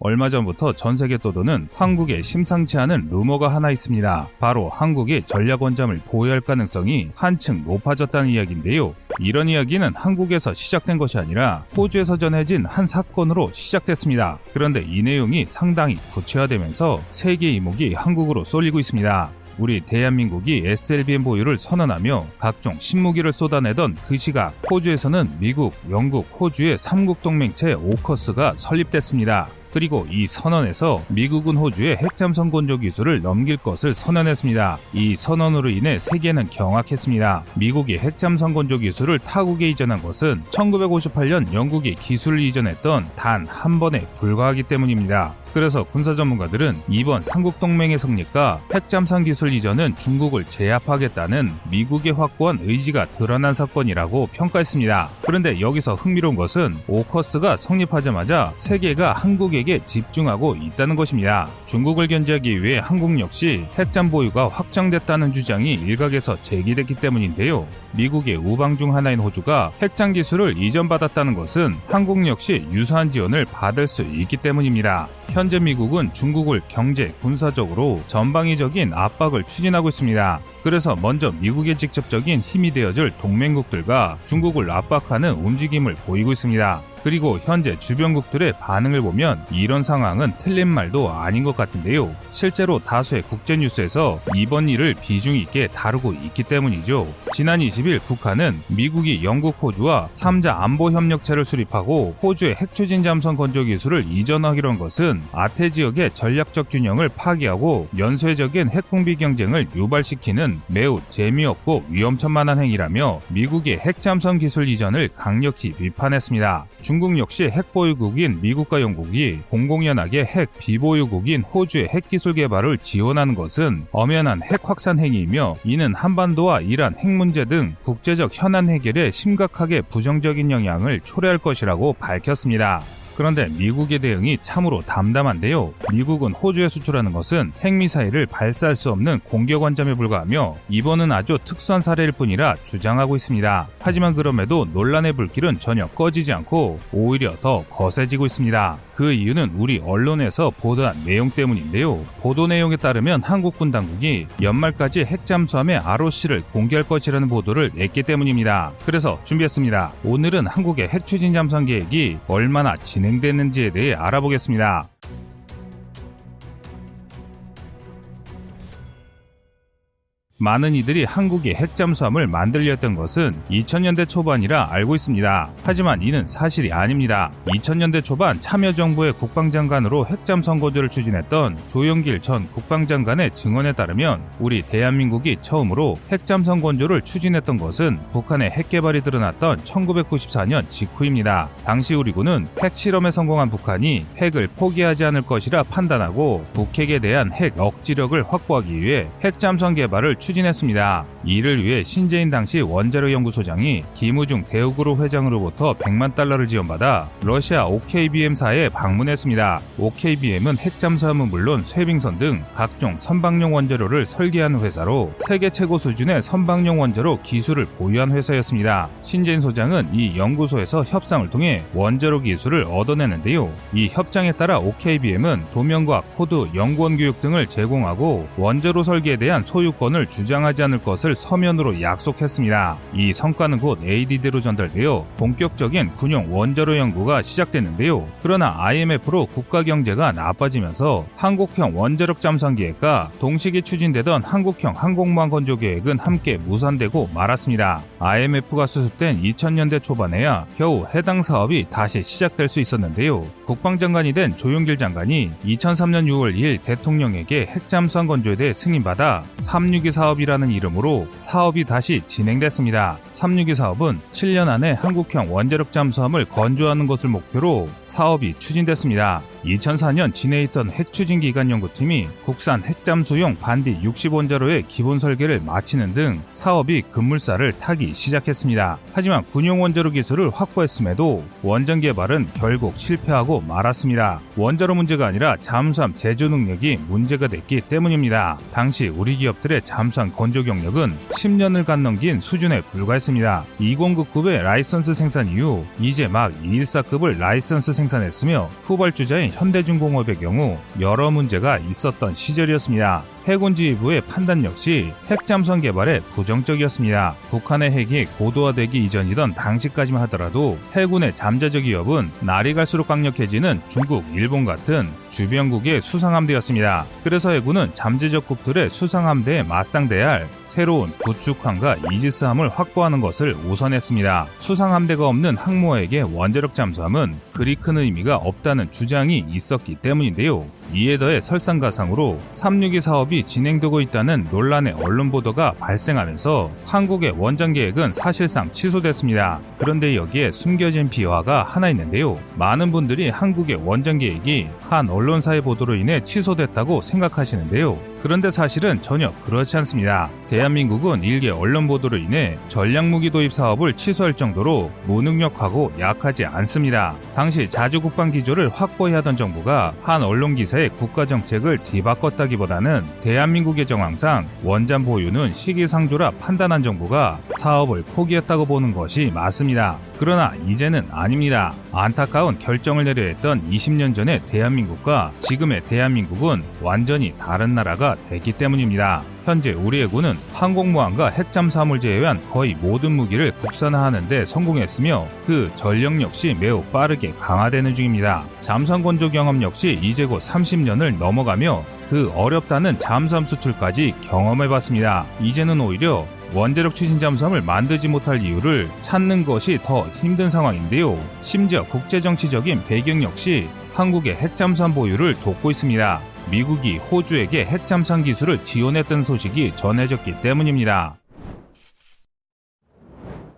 얼마 전부터 전 세계 떠도는 한국에 심상치 않은 루머가 하나 있습니다. 바로 한국의 전략 원잠을 보유할 가능성이 한층 높아졌다는 이야기인데요. 이런 이야기는 한국에서 시작된 것이 아니라 호주에서 전해진 한 사건으로 시작됐습니다. 그런데 이 내용이 상당히 구체화되면서 세계 이목이 한국으로 쏠리고 있습니다. 우리 대한민국이 SLBM 보유를 선언하며 각종 신무기를 쏟아내던 그 시각 호주에서는 미국, 영국, 호주의 삼국 동맹체 오커스가 설립됐습니다. 그리고 이 선언에서 미국은 호주의 핵잠선 건조 기술을 넘길 것을 선언했습니다. 이 선언으로 인해 세계는 경악했습니다. 미국이 핵잠선 건조 기술을 타국에 이전한 것은 1958년 영국이 기술을 이전했던 단 한 번에 불과하기 때문입니다. 그래서 군사 전문가들은 이번 삼국동맹의 성립과 핵잠상 기술 이전은 중국을 제압하겠다는 미국의 확고한 의지가 드러난 사건이라고 평가했습니다. 그런데 여기서 흥미로운 것은 오커스가 성립하자마자 세계가 한국에게 집중하고 있다는 것입니다. 중국을 견제하기 위해 한국 역시 핵잠 보유가 확정됐다는 주장이 일각에서 제기됐기 때문인데요. 미국의 우방 중 하나인 호주가 핵잠 기술을 이전받았다는 것은 한국 역시 유사한 지원을 받을 수 있기 때문입니다. 현재 미국은 중국을 경제, 군사적으로 전방위적인 압박을 추진하고 있습니다. 그래서 먼저 미국의 직접적인 힘이 되어줄 동맹국들과 중국을 압박하는 움직임을 보이고 있습니다. 그리고 현재 주변국들의 반응을 보면 이런 상황은 틀린 말도 아닌 것 같은데요. 실제로 다수의 국제뉴스에서 이번 일을 비중 있게 다루고 있기 때문이죠. 지난 20일 북한은 미국이 영국, 호주와 3자 안보협력체를 수립하고 호주의 핵추진 잠선 건조 기술을 이전하기로 한 것은 아태 지역의 전략적 균형을 파괴하고 연쇄적인 핵공비 경쟁을 유발시키는 매우 재미없고 위험천만한 행위라며 미국의 핵잠선 기술 이전을 강력히 비판했습니다. 중국 역시 핵 보유국인 미국과 영국이 공공연하게 핵 비보유국인 호주의 핵 기술 개발을 지원하는 것은 엄연한 핵 확산 행위이며 이는 한반도와 이란 핵 문제 등 국제적 현안 해결에 심각하게 부정적인 영향을 초래할 것이라고 밝혔습니다. 그런데 미국의 대응이 참으로 담담한데요. 미국은 호주에 수출하는 것은 핵미사일을 발사할 수 없는 공격 원점에 불과하며 이번은 아주 특수한 사례일 뿐이라 주장하고 있습니다. 하지만 그럼에도 논란의 불길은 전혀 꺼지지 않고 오히려 더 거세지고 있습니다. 그 이유는 우리 언론에서 보도한 내용 때문인데요. 보도 내용에 따르면 한국군 당국이 연말까지 핵잠수함의 ROC를 공개할 것이라는 보도를 냈기 때문입니다. 그래서 준비했습니다. 오늘은 한국의 핵추진 잠수함 계획이 얼마나 진 진행되는지에 대해 알아보겠습니다. 많은 이들이 한국이 핵잠수함을 만들려 했던 것은 2000년대 초반이라 알고 있습니다. 하지만 이는 사실이 아닙니다. 2000년대 초반 참여정부의 국방장관으로 핵잠수함 거주를 추진했던 조영길 전 국방장관의 증언에 따르면 우리 대한민국이 처음으로 핵잠수함 건조를 추진했던 것은 북한의 핵개발이 드러났던 1994년 직후입니다. 당시 우리 군은 핵실험에 성공한 북한이 핵을 포기하지 않을 것이라 판단하고 북핵에 대한 핵 억지력을 확보하기 위해 핵잠수함 개발을 추진했습니다. 이를 위해 신재인 당시 원자력 연구소장이 김우중 대우그룹 회장으로부터 100만 달러를 지원받아 러시아 OKBM사에 방문했습니다. OKBM은 핵잠수함은 물론 쇄빙선 등 각종 선박용 원자로를 설계한 회사로 세계 최고 수준의 선박용 원자로 기술을 보유한 회사였습니다. 신재인 소장은 이 연구소에서 협상을 통해 원자로 기술을 얻어내는데요. 이 협정에 따라 OKBM은 도면과학, 코드, 연구원 교육 등을 제공하고 원자로 설계에 대한 소유권을 주장하지 않을 것을 서면으로 약속했습니다. 이 성과는 곧 ADD로 전달되어 본격적인 군용 원자로 연구가 시작됐는데요. 그러나 IMF로 국가 경제가 나빠지면서 한국형 원자력 잠수함 계획과 동시기 추진되던 한국형 항공모함 건조 계획은 함께 무산되고 말았습니다. IMF가 수습된 2000년대 초반에야 겨우 해당 사업이 다시 시작될 수 있었는데요. 국방장관이 된 조용길 장관이 2003년 6월 2일 대통령에게 핵잠수함 건조에 대해 승인받아 362 사업 이라는 이름으로 사업이 다시 진행됐습니다. 362 사업은 7년 안에 한국형 원자력 잠수함을 건조하는 것을 목표로 사업이 추진됐습니다. 2004년 진해 있던 핵추진 기간 연구팀이 국산 핵잠수용 반디 60원자로의 기본 설계를 마치는 등 사업이 급물살을 타기 시작했습니다. 하지만 군용 원자로 기술을 확보했음에도 원전 개발은 결국 실패하고 말았습니다. 원자로 문제가 아니라 잠수함 제조 능력이 문제가 됐기 때문입니다. 당시 우리 기업들의 잠수함 건조 경력은 10년을 간 넘긴 수준에 불과했습니다. 2099의 라이선스 생산 이후 이제 막 214급을 라이선스 생산 생산했으며 후발주자인 현대중공업의 경우 여러 문제가 있었던 시절이었습니다. 해군 지휘부의 판단 역시 핵잠수함 개발에 부정적이었습니다. 북한의 핵이 고도화되기 이전이던 당시까지만 하더라도 해군의 잠재적 위협은 날이 갈수록 강력해지는 중국, 일본 같은 주변국의 수상함대였습니다. 그래서 해군은 잠재적 국들의 수상함대에 맞상대해야 할 새로운 구축함과 이지스함을 확보하는 것을 우선했습니다. 수상함대가 없는 항모에게 원자력 잠수함은 그리 큰 의미가 없다는 주장이 있었기 때문인데요. 이에 더해 설상가상으로 362 사업이 진행되고 있다는 논란의 언론 보도가 발생하면서 한국의 원전 계획은 사실상 취소됐습니다. 그런데 여기에 숨겨진 비화가 하나 있는데요. 많은 분들이 한국의 원전 계획이 한 언론사의 보도로 인해 취소됐다고 생각하시는데요. 그런데 사실은 전혀 그렇지 않습니다. 대한민국은 일개 언론 보도로 인해 전략무기 도입 사업을 취소할 정도로 무능력하고 약하지 않습니다. 당시 자주국방 기조를 확보해야 하던 정부가 한 언론 기사에 국가 정책을 뒤바꿨다기보다는 대한민국의 정황상 원전 보유는 시기상조라 판단한 정부가 사업을 포기했다고 보는 것이 맞습니다. 그러나 이제는 아닙니다. 안타까운 결정을 내려 했던 20년 전의 대한민국과 지금의 대한민국은 완전히 다른 나라가 됐기 때문입니다. 현재 우리 해군은 항공모함과 핵잠수함을 제외한 거의 모든 무기를 국산화하는 데 성공했으며 그 전력 역시 매우 빠르게 강화되는 중입니다. 잠수함 건조 경험 역시 이제 곧 30년을 넘어가며 그 어렵다는 잠수함 수출까지 경험해봤습니다. 이제는 오히려 원자력 추진 잠수함을 만들지 못할 이유를 찾는 것이 더 힘든 상황인데요. 심지어 국제정치적인 배경 역시 한국의 핵잠수함 보유를 돕고 있습니다. 미국이 호주에게 핵잠수함 기술을 지원했던 소식이 전해졌기 때문입니다.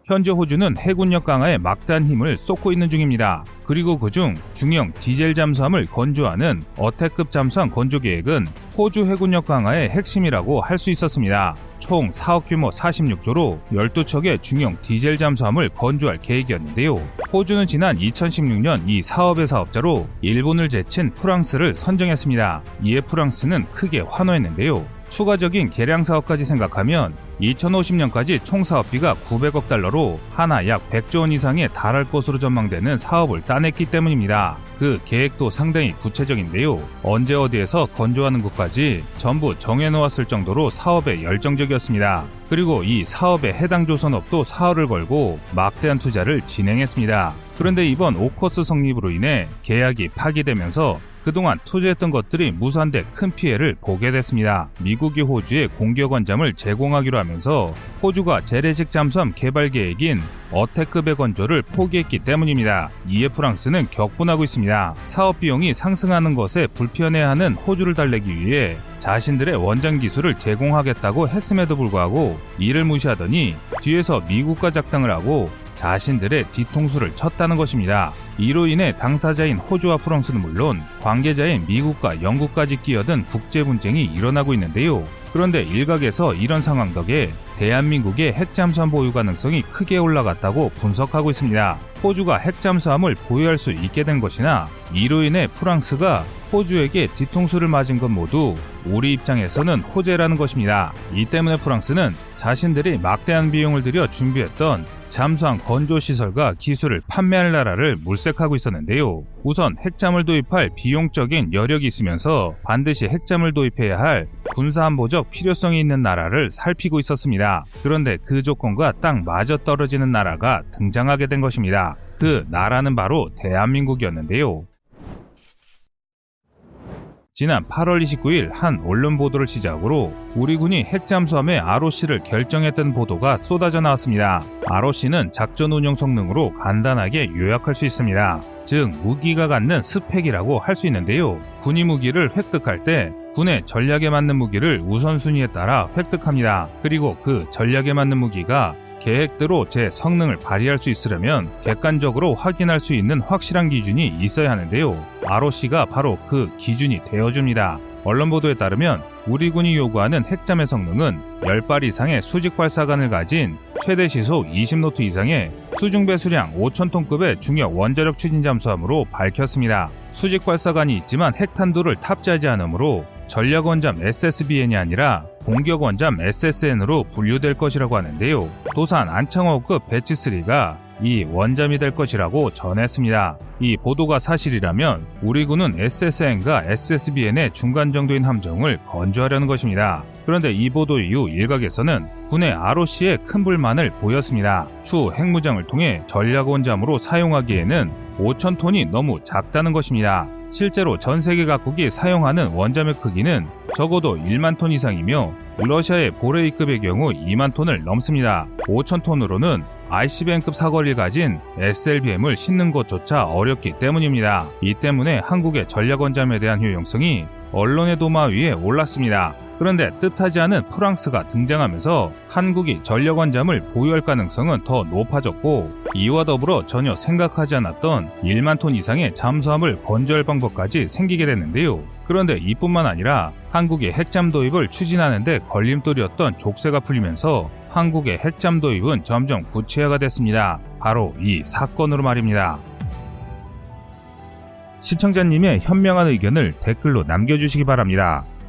현재 호주는 해군력 강화에 막대한 힘을 쏟고 있는 중입니다. 그리고 그중 중형 디젤 잠수함을 건조하는 어택급 잠수함 건조 계획은 호주 해군력 강화의 핵심이라고 할 수 있었습니다. 총 사업 규모 46조로 12척의 중형 디젤 잠수함을 건조할 계획이었는데요. 호주는 지난 2016년 이 사업의 사업자로 일본을 제친 프랑스를 선정했습니다. 이에 프랑스는 크게 환호했는데요. 추가적인 개량 사업까지 생각하면 2050년까지 총 사업비가 900억 달러로 하나 약 100조 원 이상에 달할 것으로 전망되는 사업을 따냈기 때문입니다. 그 계획도 상당히 구체적인데요. 언제 어디에서 건조하는 것까지 전부 정해놓았을 정도로 사업에 열정적이었습니다. 그리고 이 사업에 해당 조선업도 사활을 걸고 막대한 투자를 진행했습니다. 그런데 이번 오커스 성립으로 인해 계약이 파기되면서 그동안 투자했던 것들이 무산돼 큰 피해를 보게 됐습니다. 미국이 호주에 공격 원잠을 제공하기로 하면서 호주가 재래식 잠수함 개발 계획인 어태급의 건조를 포기했기 때문입니다. 이에 프랑스는 격분하고 있습니다. 사업 비용이 상승하는 것에 불편해하는 호주를 달래기 위해 자신들의 원전 기술을 제공하겠다고 했음에도 불구하고 이를 무시하더니 뒤에서 미국과 작당을 하고 자신들의 뒤통수를 쳤다는 것입니다. 이로 인해 당사자인 호주와 프랑스는 물론 관계자인 미국과 영국까지 끼어든 국제 분쟁이 일어나고 있는데요. 그런데 일각에서 이런 상황 덕에 대한민국의 핵잠수함 보유 가능성이 크게 올라갔다고 분석하고 있습니다. 호주가 핵잠수함을 보유할 수 있게 된 것이나 이로 인해 프랑스가 호주에게 뒤통수를 맞은 것 모두 우리 입장에서는 호재라는 것입니다. 이 때문에 프랑스는 자신들이 막대한 비용을 들여 준비했던 잠수함 건조 시설과 기술을 판매할 나라를 물색하고 있었는데요. 우선 핵잠을 도입할 비용적인 여력이 있으면서 반드시 핵잠을 도입해야 할 군사안보적 필요성이 있는 나라를 살피고 있었습니다. 그런데 그 조건과 딱 맞아 떨어지는 나라가 등장하게 된 것입니다. 그 나라는 바로 대한민국이었는데요. 지난 8월 29일 한 언론 보도를 시작으로 우리 군이 핵잠수함의 ROC를 결정했던 보도가 쏟아져 나왔습니다. ROC는 작전 운용 성능으로 간단하게 요약할 수 있습니다. 즉, 무기가 갖는 스펙이라고 할 수 있는데요. 군이 무기를 획득할 때 군의 전략에 맞는 무기를 우선순위에 따라 획득합니다. 그리고 그 전략에 맞는 무기가 계획대로 제 성능을 발휘할 수 있으려면 객관적으로 확인할 수 있는 확실한 기준이 있어야 하는데요. ROC가 바로 그 기준이 되어줍니다. 언론 보도에 따르면 우리 군이 요구하는 핵잠의 성능은 10발 이상의 수직 발사관을 가진 최대 시속 20노트 이상의 수중 배수량 5,000톤급의 중형 원자력 추진 잠수함으로 밝혔습니다. 수직 발사관이 있지만 핵탄두를 탑재하지 않으므로 전략 원잠 SSBN이 아니라 공격 원잠 SSN으로 분류될 것이라고 하는데요. 도산 안창호급 배치3가 이 원잠이 될 것이라고 전했습니다. 이 보도가 사실이라면 우리 군은 SSN과 SSBN의 중간 정도인 함정을 건조하려는 것입니다. 그런데 이 보도 이후 일각에서는 군의 ROC에 큰 불만을 보였습니다. 추후 핵무장을 통해 전략 원잠으로 사용하기에는 5,000톤이 너무 작다는 것입니다. 실제로 전 세계 각국이 사용하는 원잠의 크기는 적어도 1만 톤 이상이며 러시아의 보레이급의 경우 2만 톤을 넘습니다. 5천 톤으로는 ICBM급 사거리를 가진 SLBM을 싣는 것조차 어렵기 때문입니다. 이 때문에 한국의 전략원잠에 대한 효용성이 언론의 도마 위에 올랐습니다. 그런데 뜻하지 않은 프랑스가 등장하면서 한국이 전력 원잠을 보유할 가능성은 더 높아졌고 이와 더불어 전혀 생각하지 않았던 1만 톤 이상의 잠수함을 건조할 방법까지 생기게 됐는데요. 그런데 이뿐만 아니라 한국의 핵잠 도입을 추진하는데 걸림돌이었던 족쇄가 풀리면서 한국의 핵잠 도입은 점점 구체화가 됐습니다. 바로 이 사건으로 말입니다. 시청자님의 현명한 의견을 댓글로 남겨주시기 바랍니다.